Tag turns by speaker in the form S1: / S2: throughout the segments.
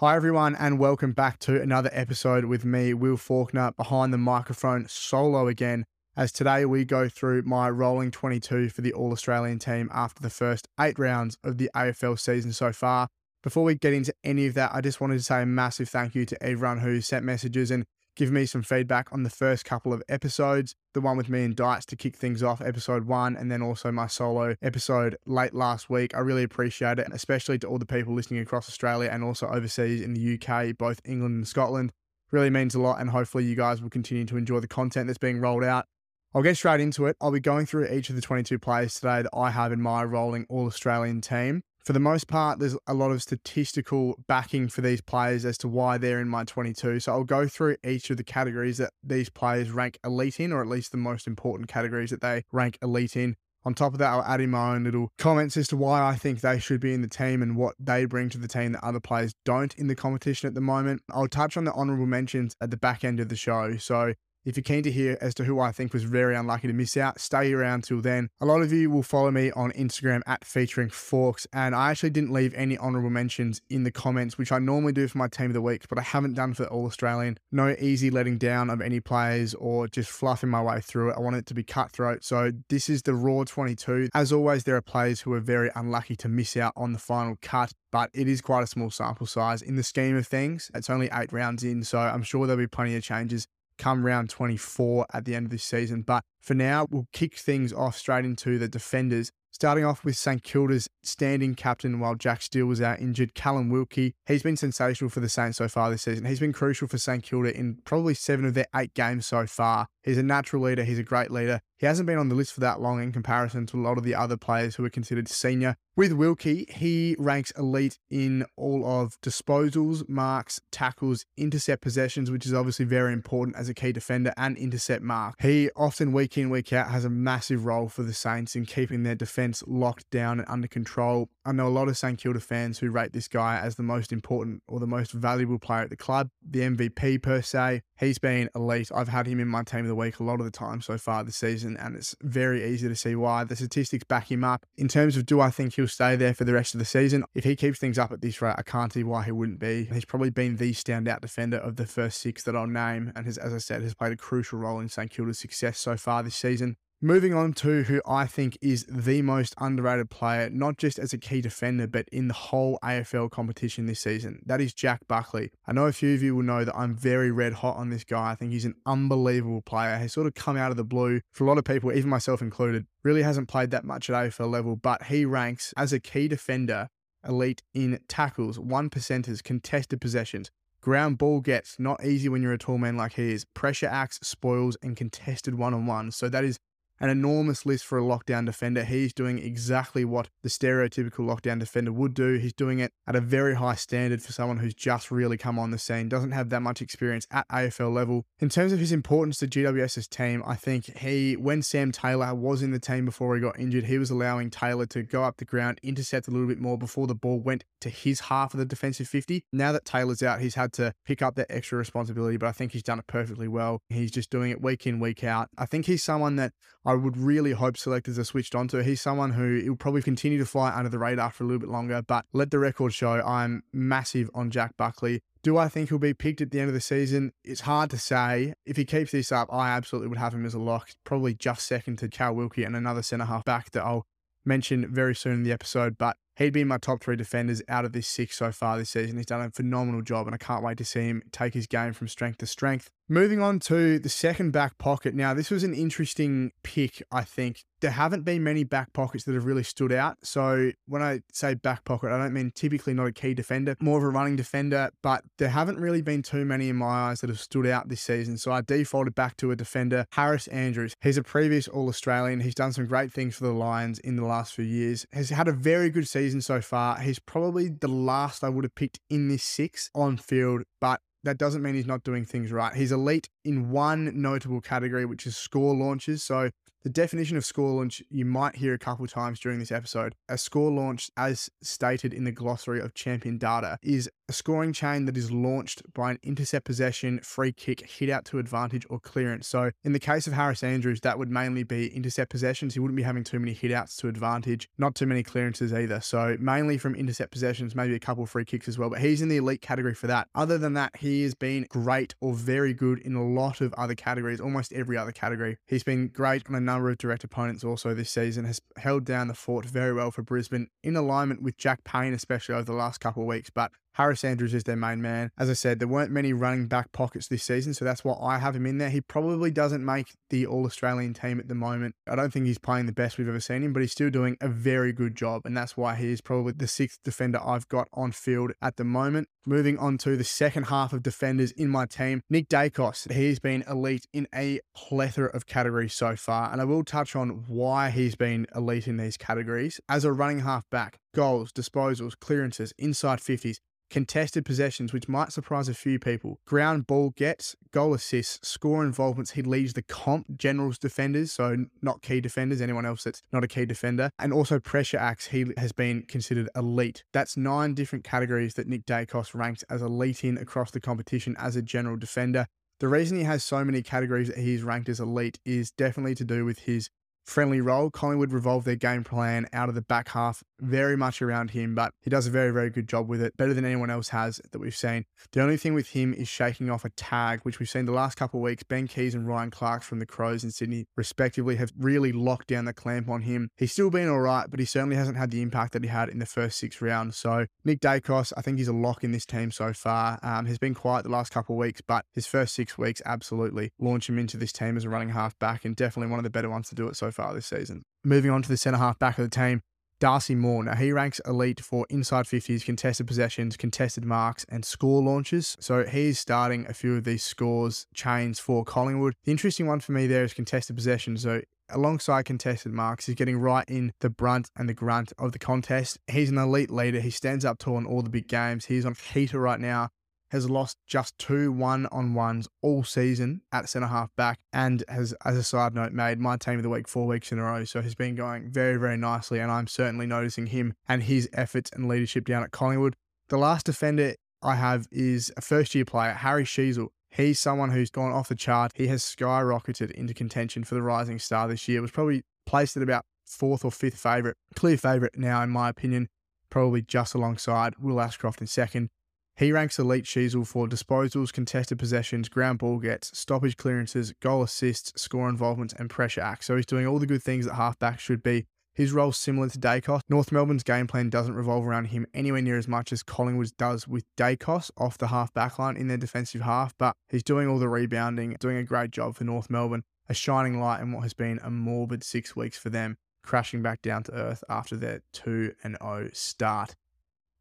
S1: Hi, everyone, and welcome back to another episode with me, Will Faulkner, behind the microphone solo again. As today we go through my rolling 22 for the All Australian team after the first eight rounds of the AFL season so far. Before we get into any of that, I just wanted to say a massive thank you to everyone who sent messages and give me some feedback on the first couple of episodes. The one with me and Dites to kick things off, episode one, and then also my solo episode late last week. I really appreciate it, especially to all the people listening across Australia and also overseas in the UK, both England and Scotland. Really means a lot, and hopefully, you guys will continue to enjoy the content that's being rolled out. I'll get straight into it. I'll be going through each of the 22 players today that I have in my rolling All Australian team for the most part, there's a lot of statistical backing for these players as to why they're in my 22. So I'll go through each of the categories that these players rank elite in, or at least the most important categories that they rank elite in. On top of that, I'll add in my own little comments as to why I think they should be in the team and what they bring to the team that other players don't in the competition at the moment. I'll touch on the honourable mentions at the back end of the show. So if you're keen to hear as to who I think was very unlucky to miss out, stay around till then. A lot of you will follow me on Instagram at featuring forks, and I actually didn't leave any honorable mentions in the comments, which I normally do for my team of the week, but I haven't done for All Australian. No easy letting down of any players or just fluffing my way through it. I want it to be cutthroat. So this is the Raw 22. As always, there are players who are very unlucky to miss out on the final cut but it is quite a small sample size in the scheme of things. It's only eight rounds in, so I'm sure there'll be plenty of changes come round 24 at the end of this season. But for now, we'll kick things off straight into the defenders. Starting off with St Kilda's standing captain while Jack Steele was out injured, Callum Wilkie. He's been sensational for the Saints so far this season. He's been crucial for St Kilda in probably seven of their eight games so far. He's a natural leader. He's a great leader. He hasn't been on the list for that long in comparison to a lot of the other players who are considered senior. With Wilkie, he ranks elite in all of disposals, marks, tackles, intercept possessions, which is obviously very important as a key defender, and intercept mark. He often, week week out, has a massive role for the Saints in keeping their defence locked down and under control. I know a lot of St Kilda fans who rate this guy as the most important or the most valuable player at the club, the MVP per se. He's been elite. I've had him in my team of the week a lot of the time so far this season, and it's very easy to see why. The statistics back him up. In terms of do I think he'll stay there for the rest of the season? If he keeps things up at this rate, I can't see why he wouldn't be. He's probably been the standout defender of the first six that I'll name, and has, as I said, has played a crucial role in St Kilda's success so far this season. Moving on to who I think is the most underrated player, not just as a key defender, but in the whole AFL competition this season. That is Jack Buckley. I know a few of you will know that I'm very red hot on this guy. I think he's an unbelievable player. He's sort of come out of the blue for a lot of people, even myself included. Really hasn't played that much at AFL level, but he ranks as a key defender elite in tackles, one percenters, contested possessions, Ground ball gets not easy when you're a tall man like he is. Pressure acts, spoils, and contested one on one. So that is an enormous list for a lockdown defender. He's doing exactly what the stereotypical lockdown defender would do. He's doing it at a very high standard for someone who's just really come on the scene, doesn't have that much experience at AFL level. In terms of his importance to GWS's team, I think he, when Sam Taylor was in the team before he got injured, he was allowing Taylor to go up the ground, intercept a little bit more before the ball went to his half of the defensive 50. Now that Taylor's out, he's had to pick up that extra responsibility, but I think he's done it perfectly well. He's just doing it week in, week out. I think he's someone that I would really hope selectors are switched onto. He's someone who will probably continue to fly under the radar for a little bit longer, but let the record show I'm massive on Jack Buckley. Do I think he'll be picked at the end of the season? It's hard to say. If he keeps this up, I absolutely would have him as a lock. Probably just second to Cal Wilkie and another centre half back that I'll mention very soon in the episode. But he'd been my top three defenders out of this six so far this season. He's done a phenomenal job, and I can't wait to see him take his game from strength to strength. Moving on to the second back pocket. Now, this was an interesting pick, I think. There haven't been many back pockets that have really stood out. So, when I say back pocket, I don't mean typically not a key defender, more of a running defender, but there haven't really been too many in my eyes that have stood out this season. So, I defaulted back to a defender, Harris Andrews. He's a previous All Australian. He's done some great things for the Lions in the last few years, has had a very good season so far. He's probably the last I would have picked in this six on field, but that doesn't mean he's not doing things right. He's elite in one notable category, which is score launches. So the definition of score launch you might hear a couple times during this episode. A score launch, as stated in the glossary of champion data, is a scoring chain that is launched by an intercept possession, free kick, hit out to advantage, or clearance. So in the case of Harris Andrews, that would mainly be intercept possessions. He wouldn't be having too many hit outs to advantage, not too many clearances either. So mainly from intercept possessions, maybe a couple free kicks as well. But he's in the elite category for that. Other than that, he has been great or very good in a lot of other categories, almost every other category. He's been great on a number of direct opponents also this season, has held down the fort very well for Brisbane in alignment with Jack Payne, especially over the last couple of weeks. But Harris Andrews is their main man. As I said, there weren't many running back pockets this season, so that's why I have him in there. He probably doesn't make the All Australian team at the moment. I don't think he's playing the best we've ever seen him, but he's still doing a very good job, and that's why he is probably the sixth defender I've got on field at the moment. Moving on to the second half of defenders in my team, Nick Daicos. He's been elite in a plethora of categories so far, and I will touch on why he's been elite in these categories. As a running half back, goals, disposals, clearances, inside 50s, contested possessions, which might surprise a few people. Ground ball gets, goal assists, score involvements. He leads the comp generals defenders, so not key defenders, anyone else that's not a key defender. And also pressure acts, he has been considered elite. That's nine different categories that Nick Daicos ranks as elite in across the competition as a general defender. The reason he has so many categories that he's ranked as elite is definitely to do with his friendly role. Collingwood revolve their game plan out of the back half very much around him, but he does a very, very good job with it, better than anyone else has that we've seen. The only thing with him is shaking off a tag, which we've seen the last couple of weeks. Ben Keays and Ryan Clarke from the Crows in Sydney, respectively, have really locked down the clamp on him. He's still been all right, but he certainly hasn't had the impact that he had in the first six rounds. So Nick Daicos, I think he's a lock in this team so far. Um, has been quiet the last couple of weeks, but his first six weeks absolutely launch him into this team as a running half back and definitely one of the better ones to do it so far this season. Moving on to the centre half back of the team, Darcy Moore. Now, he ranks elite for inside 50s, contested possessions, contested marks, and score launches. So he's starting a few of these scores chains for Collingwood. The interesting one for me there is contested possessions. So alongside contested marks, he's getting right in the brunt and the grunt of the contest. He's an elite leader. He stands up tall in all the big games. He's on heater right now has lost just two one on ones all season at centre half back and has, as a side note, made my team of the week four weeks in a row. So he's been going very, very nicely. And I'm certainly noticing him and his efforts and leadership down at Collingwood. The last defender I have is a first year player, Harry Sheezel. He's someone who's gone off the chart. He has skyrocketed into contention for the Rising Star this year. Was probably placed at about fourth or fifth favourite. Clear favourite now, in my opinion. Probably just alongside Will Ashcroft in second. He ranks elite Sheezel for disposals, contested possessions, ground ball gets, stoppage clearances, goal assists, score involvement, and pressure acts. So he's doing all the good things that halfback should be. His role's similar to Daicos. North Melbourne's game plan doesn't revolve around him anywhere near as much as Collingwood's does with Daicos off the half back line in their defensive half, but he's doing all the rebounding, doing a great job for North Melbourne, a shining light in what has been a morbid six weeks for them, crashing back down to earth after their 2 0 start.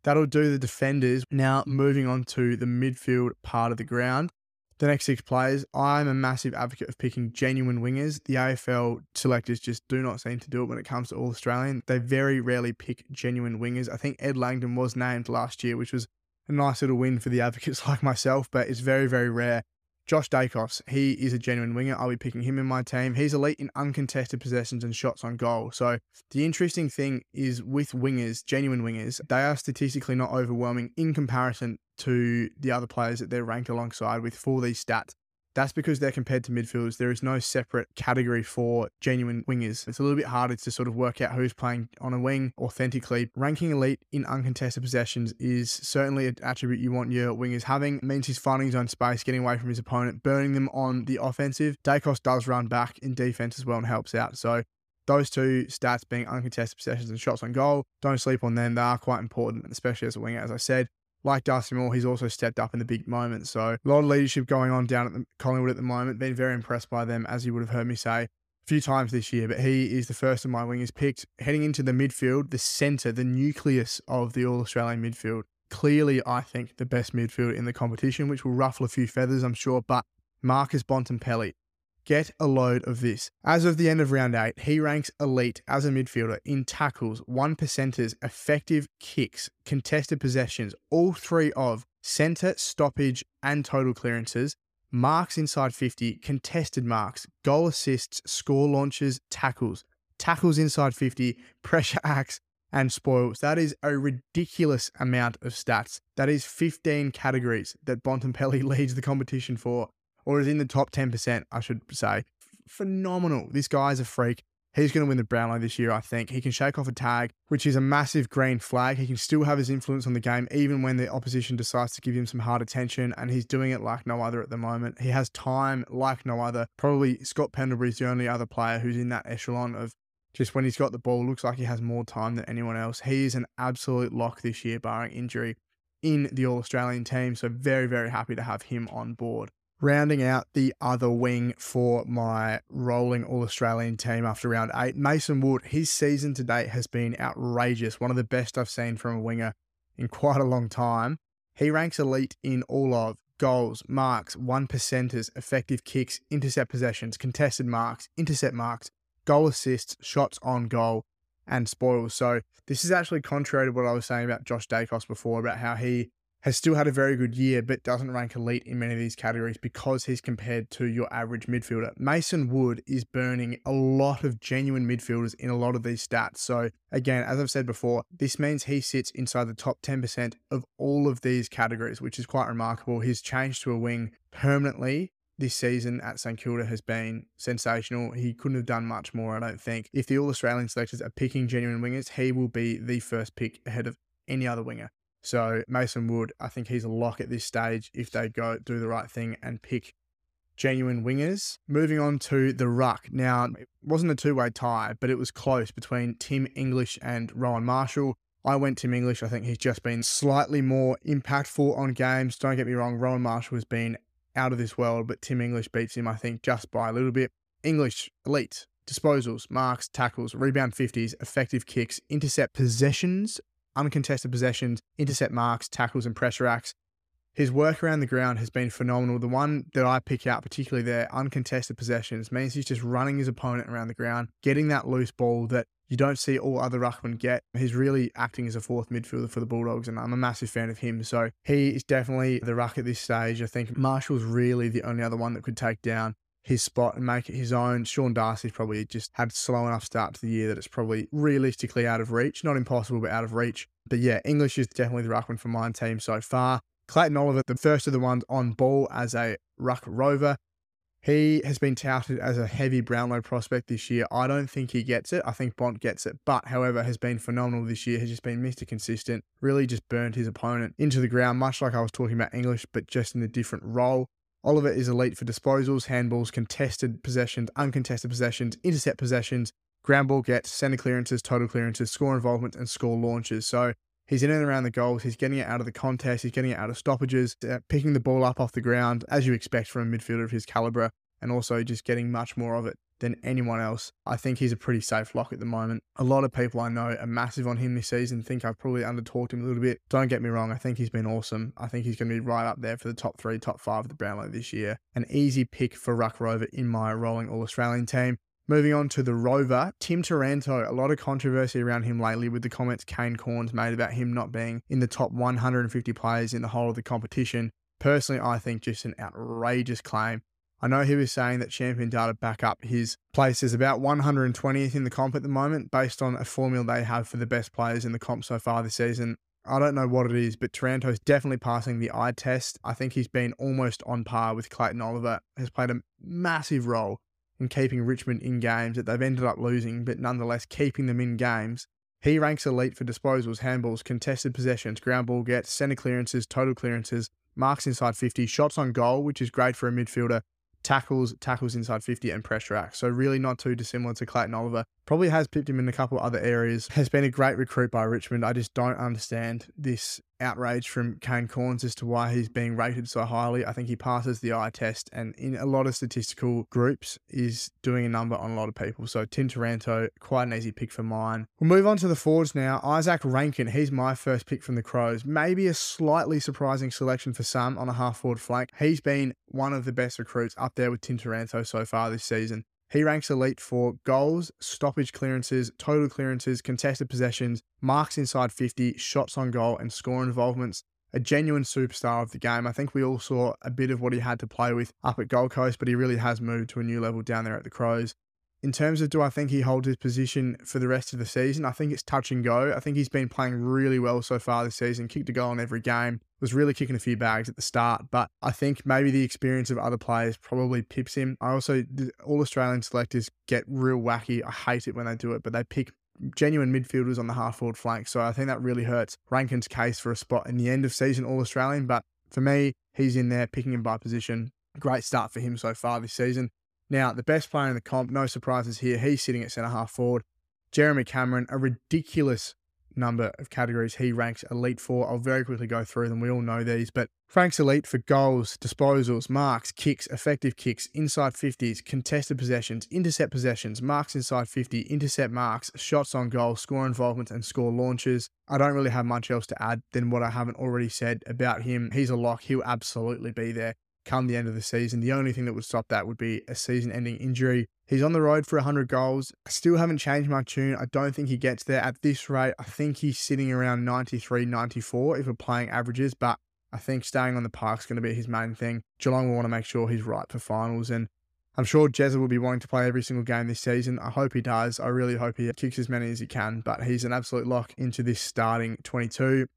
S1: That'll do the defenders. Now, moving on to the midfield part of the ground. The next six players, I'm a massive advocate of picking genuine wingers. The AFL selectors just do not seem to do it when it comes to All Australian. They very rarely pick genuine wingers. I think Ed Langdon was named last year, which was a nice little win for the advocates like myself, but it's very, very rare Josh Daicos, he is a genuine winger. I'll be picking him in my team. He's elite in uncontested possessions and shots on goal. So the interesting thing is with wingers, genuine wingers, they are statistically not overwhelming in comparison to the other players that they're ranked alongside with for these stats. That's because they're compared to midfielders. There is no separate category for genuine wingers. It's a little bit harder to sort of work out who's playing on a wing authentically. Ranking elite in uncontested possessions is certainly an attribute you want your wingers having. It means he's finding his own space, getting away from his opponent, burning them on the offensive. Daicos does run back in defense as well and helps out. So those two stats being uncontested possessions and shots on goal, don't sleep on them. They are quite important, especially as a winger, as I said like Darcy Moore, he's also stepped up in the big moments. So a lot of leadership going on down at the Collingwood at the moment. Been very impressed by them, as you would have heard me say a few times this year. But he is the first of my wingers picked. Heading into the midfield, the centre, the nucleus of the All Australian midfield. Clearly, I think the best midfield in the competition, which will ruffle a few feathers, I'm sure. But Marcus Bontempelli, Get a load of this. As of the end of round eight, he ranks elite as a midfielder in tackles, one percenters, effective kicks, contested possessions, all three of centre, stoppage, and total clearances, marks inside 50, contested marks, goal assists, score launches, tackles, tackles inside 50, pressure acts, and spoils. That is a ridiculous amount of stats. That is 15 categories that Bontempelli leads the competition for, or is in the top 10%, I should say. Phenomenal. This guy's a freak. He's going to win the Brownlow this year, I think. He can shake off a tag, which is a massive green flag. He can still have his influence on the game, even when the opposition decides to give him some hard attention, and he's doing it like no other at the moment. He has time like no other. Probably Scott Pendlebury's the only other player who's in that echelon of just when he's got the ball, looks like he has more time than anyone else. He is an absolute lock this year, barring injury, in the All Australian team. So, very, very happy to have him on board rounding out the other wing for my rolling All Australian team after round eight. Mason Wood, his season to date has been outrageous, one of the best I've seen from a winger in quite a long time. He ranks elite in all of goals, marks, one percenters, effective kicks, intercept possessions, contested marks, intercept marks, goal assists, shots on goal, and spoils. So this is actually contrary to what I was saying about Josh Daicos before about how he has still had a very good year, but doesn't rank elite in many of these categories because he's compared to your average midfielder. Mason Wood is burning a lot of genuine midfielders in a lot of these stats. So, again, as I've said before, this means he sits inside the top 10% of all of these categories, which is quite remarkable. His change to a wing permanently this season at St Kilda has been sensational. He couldn't have done much more, I don't think. If the All Australian selectors are picking genuine wingers, he will be the first pick ahead of any other winger. So Mason Wood, I think he's a lock at this stage if they go do the right thing and pick genuine wingers. Moving on to the ruck. Now, it wasn't a two way tie, but it was close between Tim English and Rowan Marshall. I went Tim English. I think he's just been slightly more impactful on games. Don't get me wrong, Rowan Marshall has been out of this world, but Tim English beats him, I think, just by a little bit. English, elite, disposals, marks, tackles, rebound 50s, effective kicks, intercept possessions, uncontested possessions, intercept marks, tackles, and pressure acts. His work around the ground has been phenomenal. The one that I pick out, particularly there, uncontested possessions, means he's just running his opponent around the ground, getting that loose ball that you don't see all other ruckmen get. He's really acting as a fourth midfielder for the Bulldogs, and I'm a massive fan of him. So he is definitely the ruck at this stage. I think Marshall's really the only other one that could take down his spot and make it his own. Sean Darcy's probably just had slow enough start to the year that it's probably realistically out of reach. Not impossible, but out of reach. But yeah, English is definitely the ruckman for my team so far. Clayton Oliver, the first of the ones on ball as a ruck rover. He has been touted as a heavy Brownlow prospect this year. I don't think he gets it. I think Bont gets it, but however, has been phenomenal this year. Has just been Mr. Consistent, really just burned his opponent into the ground, much like I was talking about English, but just in a different role. Oliver is elite for disposals, handballs, contested possessions, uncontested possessions, intercept possessions, ground ball gets, center clearances, total clearances, score involvement, and score launches. So he's in and around the goals. He's getting it out of the contest. He's getting it out of stoppages, uh, picking the ball up off the ground, as you expect from a midfielder of his caliber, and also just getting much more of it than anyone else. I think he's a pretty safe lock at the moment. A lot of people I know are massive on him this season, think I've probably undertalked him a little bit. Don't get me wrong, I think he's been awesome. I think he's going to be right up there for the top three, top five of the Brownlow this year. An easy pick for Ruck Rover in my rolling All Australian team. Moving on to the Rover, Tim Taranto. A lot of controversy around him lately with the comments Kane Cornes made about him not being in the top 150 players in the whole of the competition. Personally, I think just an outrageous claim. I know he was saying that champion data back up his place is about 120th in the comp at the moment, based on a formula they have for the best players in the comp so far this season. I don't know what it is, but Taranto's definitely passing the eye test. I think he's been almost on par with Clayton Oliver, has played a massive role in keeping Richmond in games that they've ended up losing, but nonetheless keeping them in games. He ranks elite for disposals, handballs, contested possessions, ground ball gets, centre clearances, total clearances, marks inside 50, shots on goal, which is great for a midfielder, tackles, tackles inside 50, and pressure acts. So really not too dissimilar to Clayton Oliver. Probably has pipped him in a couple other areas. Has been a great recruit by Richmond. I just don't understand this outrage from Kane Cornes as to why he's being rated so highly. I think he passes the eye test and in a lot of statistical groups is doing a number on a lot of people. So Tim Taranto, quite an easy pick for mine. We'll move on to the forwards now. Izak Rankine, he's my first pick from the Crows. Maybe a slightly surprising selection for some on a half forward flank. He's been one of the best recruits up there with Tim Taranto so far this season. He ranks elite for goals, stoppage clearances, total clearances, contested possessions, marks inside 50, shots on goal, and score involvements. A genuine superstar of the game. I think we all saw a bit of what he had to play with up at Gold Coast, but he really has moved to a new level down there at the Crows. In terms of do I think he holds his position for the rest of the season, I think it's touch and go. I think he's been playing really well so far this season, kicked a goal in every game, was really kicking a few bags at the start, but I think maybe the experience of other players probably pips him. I also, all Australian selectors get real wacky. I hate it when they do it, but they pick genuine midfielders on the half forward flank. So I think that really hurts Rankine's case for a spot in the end of season All Australian. But for me, he's in there picking him by position. Great start for him so far this season. Now, the best player in the comp, no surprises here. He's sitting at centre half forward. Jeremy Cameron, a ridiculous number of categories he ranks elite for. I'll very quickly go through them. We all know these, but Frank's elite for goals, disposals, marks, kicks, effective kicks, inside 50s, contested possessions, intercept possessions, marks inside 50, intercept marks, shots on goal, score involvement, and score launches. I don't really have much else to add than what I haven't already said about him. He's a lock. He'll absolutely be there come the end of the season. The only thing that would stop that would be a season ending injury. He's on the road for 100 goals. I still haven't changed my tune. I don't think he gets there at this rate. I think he's sitting around 93, 94 if we're playing averages, but I think staying on the park is going to be his main thing. Geelong will want to make sure he's right for finals and I'm sure Jezza will be wanting to play every single game this season. I hope he does. I really hope he kicks as many as he can, but he's an absolute lock into this starting 22.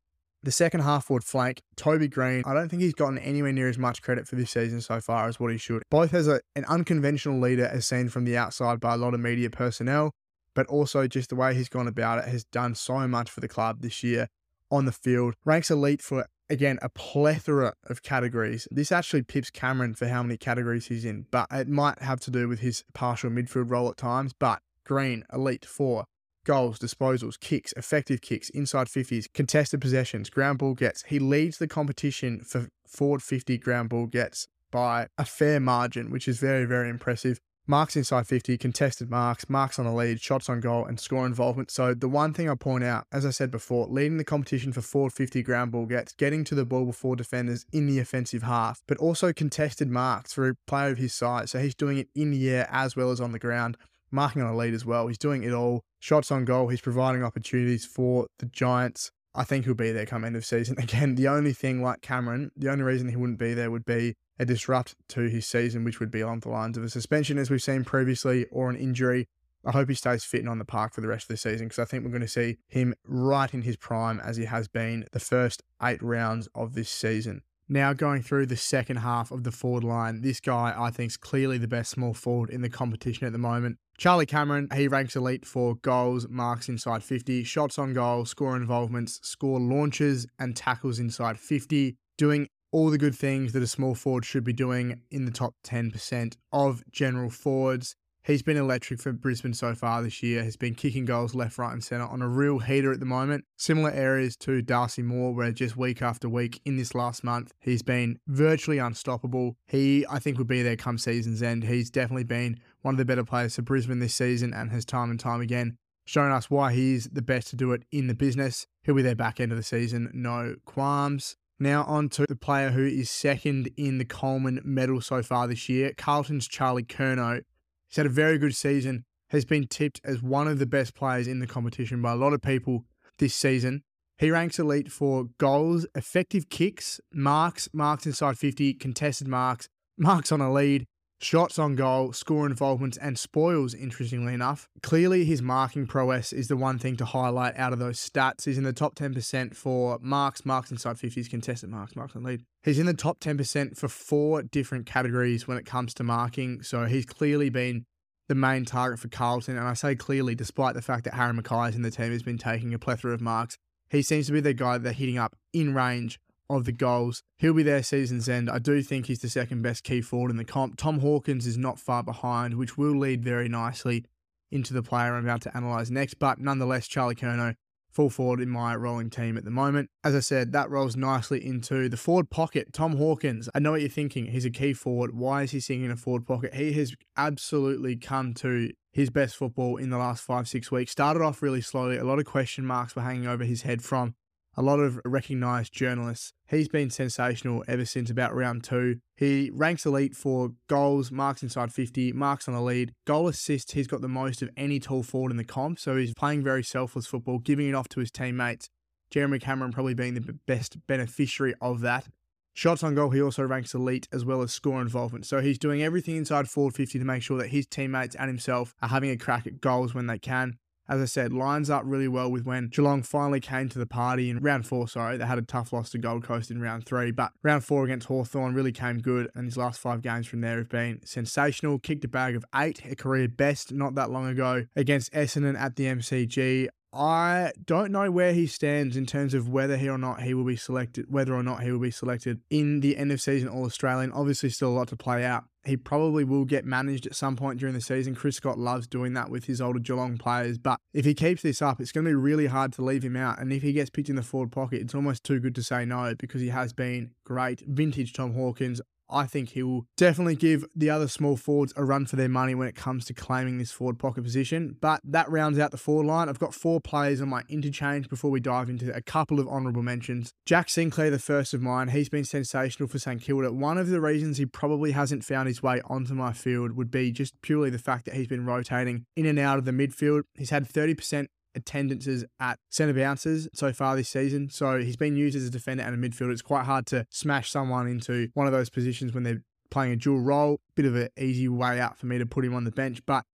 S1: The second half forward flank, Toby Greene. I don't think he's gotten anywhere near as much credit for this season so far as what he should. Both as a, an unconventional leader as seen from the outside by a lot of media personnel, but also just the way he's gone about it has done so much for the club this year on the field. Ranks elite for, again, a plethora of categories. This actually pips Cameron for how many categories he's in, but it might have to do with his partial midfield role at times. But Greene, elite for goals, disposals, kicks, effective kicks, inside 50s, contested possessions, ground ball gets. He leads the competition for forward 50 ground ball gets by a fair margin, which is very, very impressive. Marks inside 50, contested marks, marks on the lead, shots on goal, and score involvement. So, the one thing I point out, as I said before, leading the competition for forward 50 ground ball gets, getting to the ball before defenders in the offensive half, but also contested marks for a player of his size. So, he's doing it in the air as well as on the ground marking on a lead as well. He's doing it all. Shots on goal. He's providing opportunities for the Giants. I think he'll be there come end of season. Again, the only thing like Cameron, the only reason he wouldn't be there would be a disrupt to his season, which would be along the lines of a suspension, as we've seen previously, or an injury. I hope he stays fit and on the park for the rest of the season because I think we're going to see him right in his prime as he has been the first eight rounds of this season. Now going through the second half of the forward line, this guy I think is clearly the best small forward in the competition at the moment. Charlie Cameron, he ranks elite for goals, marks inside 50, shots on goal, score involvements, score launches, and tackles inside 50, doing all the good things that a small forward should be doing in the top 10% of general forwards. He's been electric for Brisbane so far this year, He's been kicking goals left, right, and centre on a real heater at the moment. Similar areas to Darcy Moore, where just week after week in this last month, he's been virtually unstoppable. He, I think, would be there come season's end. He's definitely been one of the better players for Brisbane this season and has time and time again shown us why he's the best to do it in the business. He'll be there back end of the season, no qualms. Now on to the player who is second in the Coleman medal so far this year, Carlton's Charlie Curnow. He's had a very good season, has been tipped as one of the best players in the competition by a lot of people this season. He ranks elite for goals, effective kicks, marks, marks inside 50, contested marks, marks on a lead, shots on goal, score involvements, and spoils, interestingly enough. Clearly, his marking prowess is the one thing to highlight out of those stats. He's in the top 10% for marks, marks inside 50s, contested marks, marks on lead. He's in the top 10% for four different categories when it comes to marking. So he's clearly been the main target for Carlton. And I say clearly, despite the fact that Harry McKay in the team has been taking a plethora of marks. He seems to be the guy that they're hitting up in range of the goals. He'll be there season's end. I do think he's the second best key forward in the comp. Tom Hawkins is not far behind, which will lead very nicely into the player I'm about to analyse next. But nonetheless, Charlie Curnow, full forward in my rolling team at the moment. As I said, that rolls nicely into the forward pocket. Tom Hawkins, I know what you're thinking. He's a key forward. Why is he sitting in a forward pocket? He has absolutely come to his best football in the last five, six weeks. Started off really slowly. A lot of question marks were hanging over his head from a lot of recognised journalists. He's been sensational ever since about round two. He ranks elite for goals, marks inside 50, marks on the lead, goal assists. He's got the most of any tall forward in the comp, so he's playing very selfless football, giving it off to his teammates. Jeremy Cameron probably being the best beneficiary of that. Shots on goal, he also ranks elite as well as score involvement. So he's doing everything inside forward 50 to make sure that his teammates and himself are having a crack at goals when they can as I said, lines up really well with when Geelong finally came to the party in round four. Sorry, they had a tough loss to Gold Coast in round three, but round four against Hawthorn really came good, and his last five games from there have been sensational. Kicked a bag of eight, a career best not that long ago against Essendon at the MCG. I don't know where he stands in terms of whether he or not he will be selected, whether or not he will be selected in the end of season All Australian. Obviously, still a lot to play out. He probably will get managed at some point during the season. Chris Scott loves doing that with his older Geelong players, but if he keeps this up, it's going to be really hard to leave him out. And if he gets picked in the forward pocket, it's almost too good to say no because he has been great. Vintage Tom Hawkins. I think he will definitely give the other small forwards a run for their money when it comes to claiming this forward pocket position. But that rounds out the forward line. I've got four players on my interchange before we dive into a couple of honourable mentions. Jack Sinclair, the first of mine, he's been sensational for St Kilda. One of the reasons he probably hasn't found his way onto my field would be just purely the fact that he's been rotating in and out of the midfield. He's had 30% attendances at centre bounces so far this season. So he's been used as a defender and a midfielder. It's quite hard to smash someone into one of those positions when they're playing a dual role. Bit of an easy way out for me to put him on the bench, but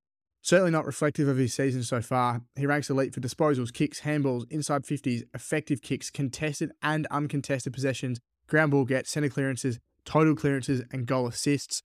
S1: certainly not reflective of his season so far. He ranks elite for disposals, kicks, handballs, inside 50s, effective kicks, contested and uncontested possessions, ground ball gets, centre clearances, total clearances, and goal assists.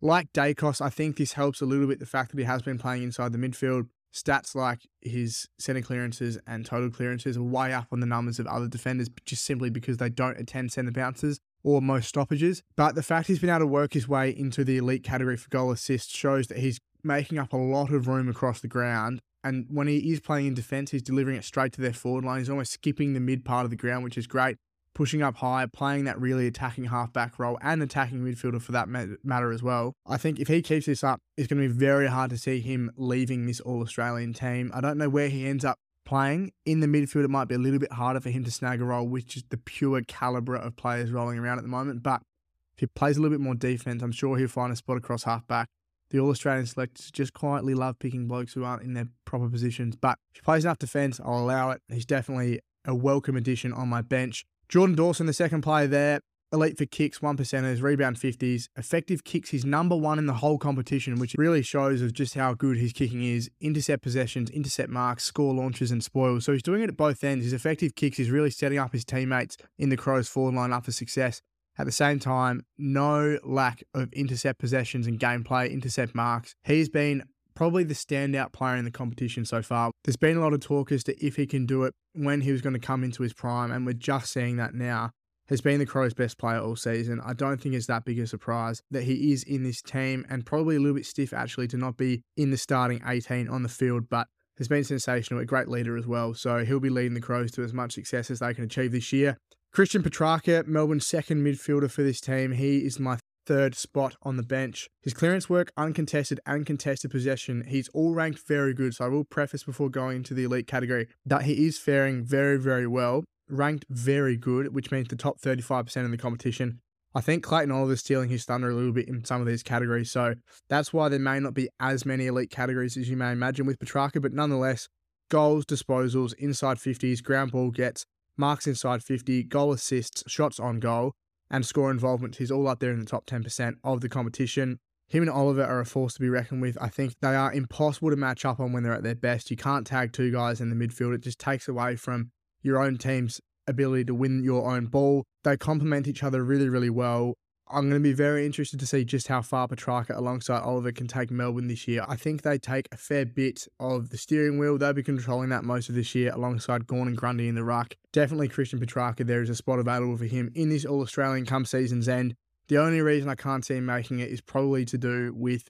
S1: Like Daicos, I think this helps a little bit the fact that he has been playing inside the midfield stats like his centre clearances and total clearances are way up on the numbers of other defenders just simply because they don't attend centre bounces or most stoppages. But the fact he's been able to work his way into the elite category for goal assists shows that he's making up a lot of room across the ground. And when he is playing in defence, he's delivering it straight to their forward line. He's almost skipping the mid part of the ground, which is great pushing up high, playing that really attacking halfback role and attacking midfielder for that matter as well. I think if he keeps this up, it's going to be very hard to see him leaving this All Australian team. I don't know where he ends up playing. In the midfield, it might be a little bit harder for him to snag a role, which is the pure calibre of players rolling around at the moment. But if he plays a little bit more defence, I'm sure he'll find a spot across halfback. The All Australian selectors just quietly love picking blokes who aren't in their proper positions. But if he plays enough defence, I'll allow it. He's definitely a welcome addition on my bench. Jordan Dawson, the second player there, elite for kicks, one percenters, rebound 50s, effective kicks. He's number one in the whole competition, which really shows of just how good his kicking is. Intercept possessions, intercept marks, score launches, and spoils. So he's doing it at both ends. His effective kicks is really setting up his teammates in the Crows forward line up for success. At the same time, no lack of intercept possessions and gameplay, intercept marks. He's been probably the standout player in the competition so far. There's been a lot of talk as to if he can do it when he was going to come into his prime, and we're just seeing that now. Has been the Crows' best player all season. I don't think it's that big a surprise that he is in this team, and probably a little bit stiff actually to not be in the starting 18 on the field, but has been sensational, a great leader as well. So he'll be leading the Crows to as much success as they can achieve this year. Christian Petracca, Melbourne's second midfielder for this team. He is my third spot on the bench. His clearance work, uncontested and contested possession, he's all ranked very good. So I will preface before going into the elite category that he is faring very, very well, ranked very good, which means the top 35% in the competition. I think Clayton Oliver's stealing his thunder a little bit in some of these categories. So that's why there may not be as many elite categories as you may imagine with Petracca, but nonetheless, goals, disposals, inside 50s, ground ball gets, marks inside 50, goal assists, shots on goal and score involvement. He's all up there in the top 10% of the competition. Him and Oliver are a force to be reckoned with. I think they are impossible to match up on when they're at their best. You can't tag two guys in the midfield. It just takes away from your own team's ability to win your own ball. They complement each other really, really well. I'm going to be very interested to see just how far Petracca alongside Oliver can take Melbourne this year. I think they take a fair bit of the steering wheel. They'll be controlling that most of this year alongside Gawn and Grundy in the ruck. Definitely Christian Petracca. There is a spot available for him in this All Australian come season's end. The only reason I can't see him making it is probably to do with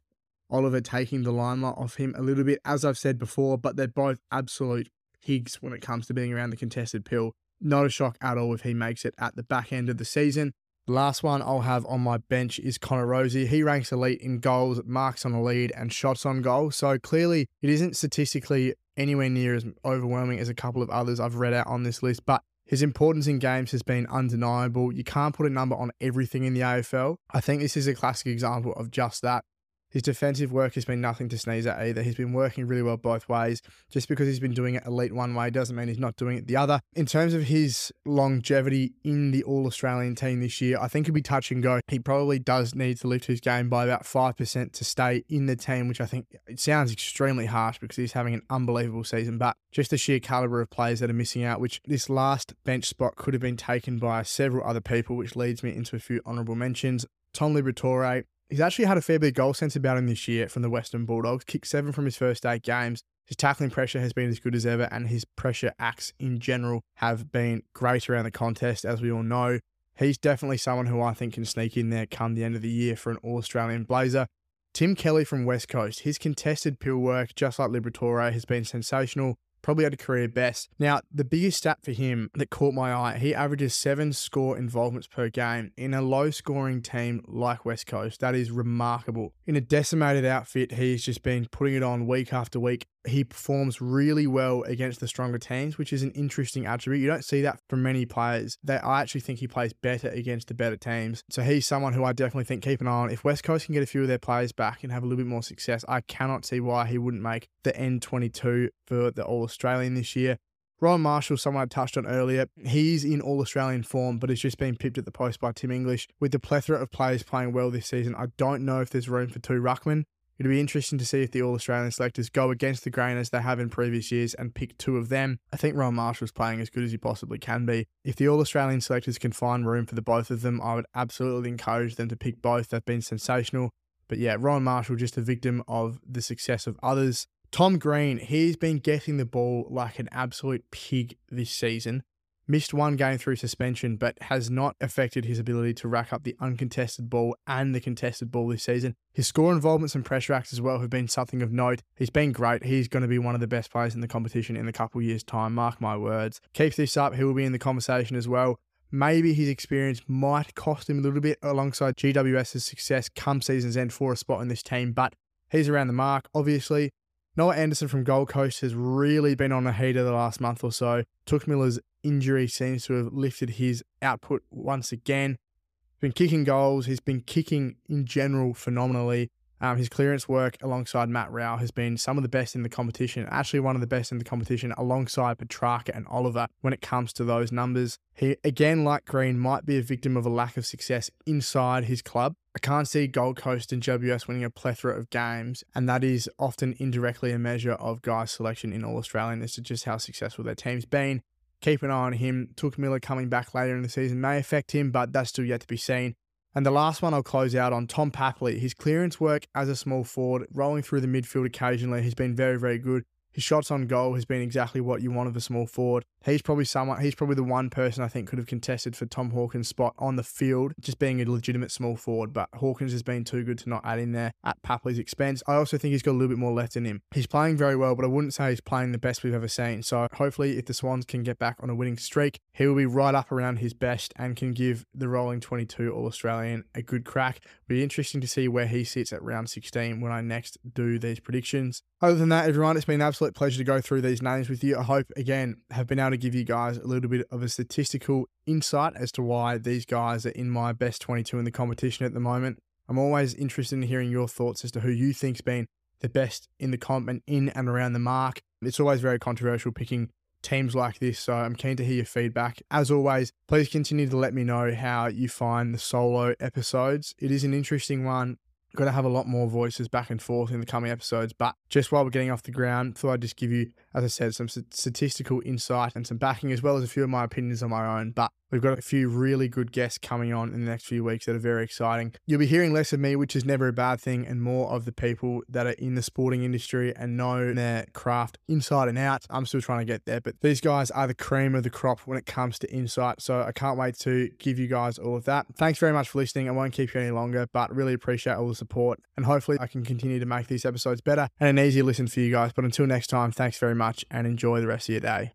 S1: Oliver taking the limelight off him a little bit, as I've said before, but they're both absolute pigs when it comes to being around the contested pill. Not a shock at all if he makes it at the back end of the season. Last one I'll have on my bench is Connor Rozee. He ranks elite in goals, marks on the lead, and shots on goal. So clearly, it isn't statistically anywhere near as overwhelming as a couple of others I've read out on this list, but his importance in games has been undeniable. You can't put a number on everything in the AFL. I think this is a classic example of just that. His defensive work has been nothing to sneeze at either. He's been working really well both ways. Just because he's been doing it elite one way doesn't mean he's not doing it the other. In terms of his longevity in the All Australian team this year, I think he'll be touch and go. He probably does need to lift his game by about 5% to stay in the team, which I think it sounds extremely harsh because he's having an unbelievable season. But just the sheer caliber of players that are missing out, which this last bench spot could have been taken by several other people, which leads me into a few honourable mentions. Tom Liberatore, He's actually had a fair bit of goal sense about him this year from the Western Bulldogs. Kicked seven from his first eight games. His tackling pressure has been as good as ever, and his pressure acts in general have been great around the contest, as we all know. He's definitely someone who I think can sneak in there come the end of the year for an Australian Blazer. Tim Kelly from West Coast, his contested pill work, just like Liberatore, has been sensational probably had a career best. Now, the biggest stat for him that caught my eye, he averages seven score involvements per game in a low scoring team like West Coast. That is remarkable. In a decimated outfit, he's just been putting it on week after week. He performs really well against the stronger teams, which is an interesting attribute. You don't see that from many players. That I actually think he plays better against the better teams. So he's someone who I definitely think keep an eye on. If West Coast can get a few of their players back and have a little bit more success, I cannot see why he wouldn't make the N22 for the All Australian this year. Rowan Marshall, someone I touched on earlier, he's in all Australian form, but has just been pipped at the post by Tim English. With the plethora of players playing well this season, I don't know if there's room for two ruckmen. It'll be interesting to see if the All Australian selectors go against the grain as they have in previous years and pick two of them. I think Rowan Marshall's playing as good as he possibly can be. If the All Australian selectors can find room for the both of them, I would absolutely encourage them to pick both. They've been sensational. But yeah, Ron Marshall just a victim of the success of others. Tom Green, he's been getting the ball like an absolute pig this season. Missed one game through suspension, but has not affected his ability to rack up the uncontested ball and the contested ball this season. His score involvements and pressure acts as well have been something of note. He's been great. He's going to be one of the best players in the competition in a couple years' time. Mark my words. Keep this up, he will be in the conversation as well. Maybe his experience might cost him a little bit alongside GWS's success come season's end for a spot in this team, but he's around the mark. Obviously, Noah Anderson from Gold Coast has really been on a heater the last month or so. Touk Miller's injury seems to have lifted his output once again. He's been kicking goals. He's been kicking in general phenomenally. Um, his clearance work alongside Matt Rowell has been some of the best in the competition, actually one of the best in the competition alongside Petracca and Oliver when it comes to those numbers. He, again, like Green, might be a victim of a lack of success inside his club. I can't see Gold Coast and GWS winning a plethora of games, and that is often indirectly a measure of guys' selection in All Australian as to just how successful their team's been. Keep an eye on him. Touk Miller coming back later in the season may affect him, but that's still yet to be seen. And the last one I'll close out on Tom Papley. His clearance work as a small forward, rolling through the midfield occasionally, has been very, very good. His shots on goal has been exactly what you want of a small forward. He's probably someone. He's probably the one person I think could have contested for Tom Hawkins' spot on the field, just being a legitimate small forward. But Hawkins has been too good to not add in there at Papley's expense. I also think he's got a little bit more left in him. He's playing very well, but I wouldn't say he's playing the best we've ever seen. So hopefully, if the Swans can get back on a winning streak, he will be right up around his best and can give the rolling 22 All Australian a good crack. Be interesting to see where he sits at round 16 when I next do these predictions. Other than that, everyone, it's been an absolute pleasure to go through these names with you. I hope again have been able to give you guys a little bit of a statistical insight as to why these guys are in my best 22 in the competition at the moment. I'm always interested in hearing your thoughts as to who you think's been the best in the comp and in and around the mark. It's always very controversial picking teams like this, so I'm keen to hear your feedback. As always, please continue to let me know how you find the solo episodes. It is an interesting one going to have a lot more voices back and forth in the coming episodes. But just while we're getting off the ground, thought I'd just give you, as I said, some statistical insight and some backing, as well as a few of my opinions on my own. But We've got a few really good guests coming on in the next few weeks that are very exciting. You'll be hearing less of me, which is never a bad thing, and more of the people that are in the sporting industry and know their craft inside and out. I'm still trying to get there, but these guys are the cream of the crop when it comes to insight. So I can't wait to give you guys all of that. Thanks very much for listening. I won't keep you any longer, but really appreciate all the support. And hopefully I can continue to make these episodes better and an easier listen for you guys. But until next time, thanks very much and enjoy the rest of your day.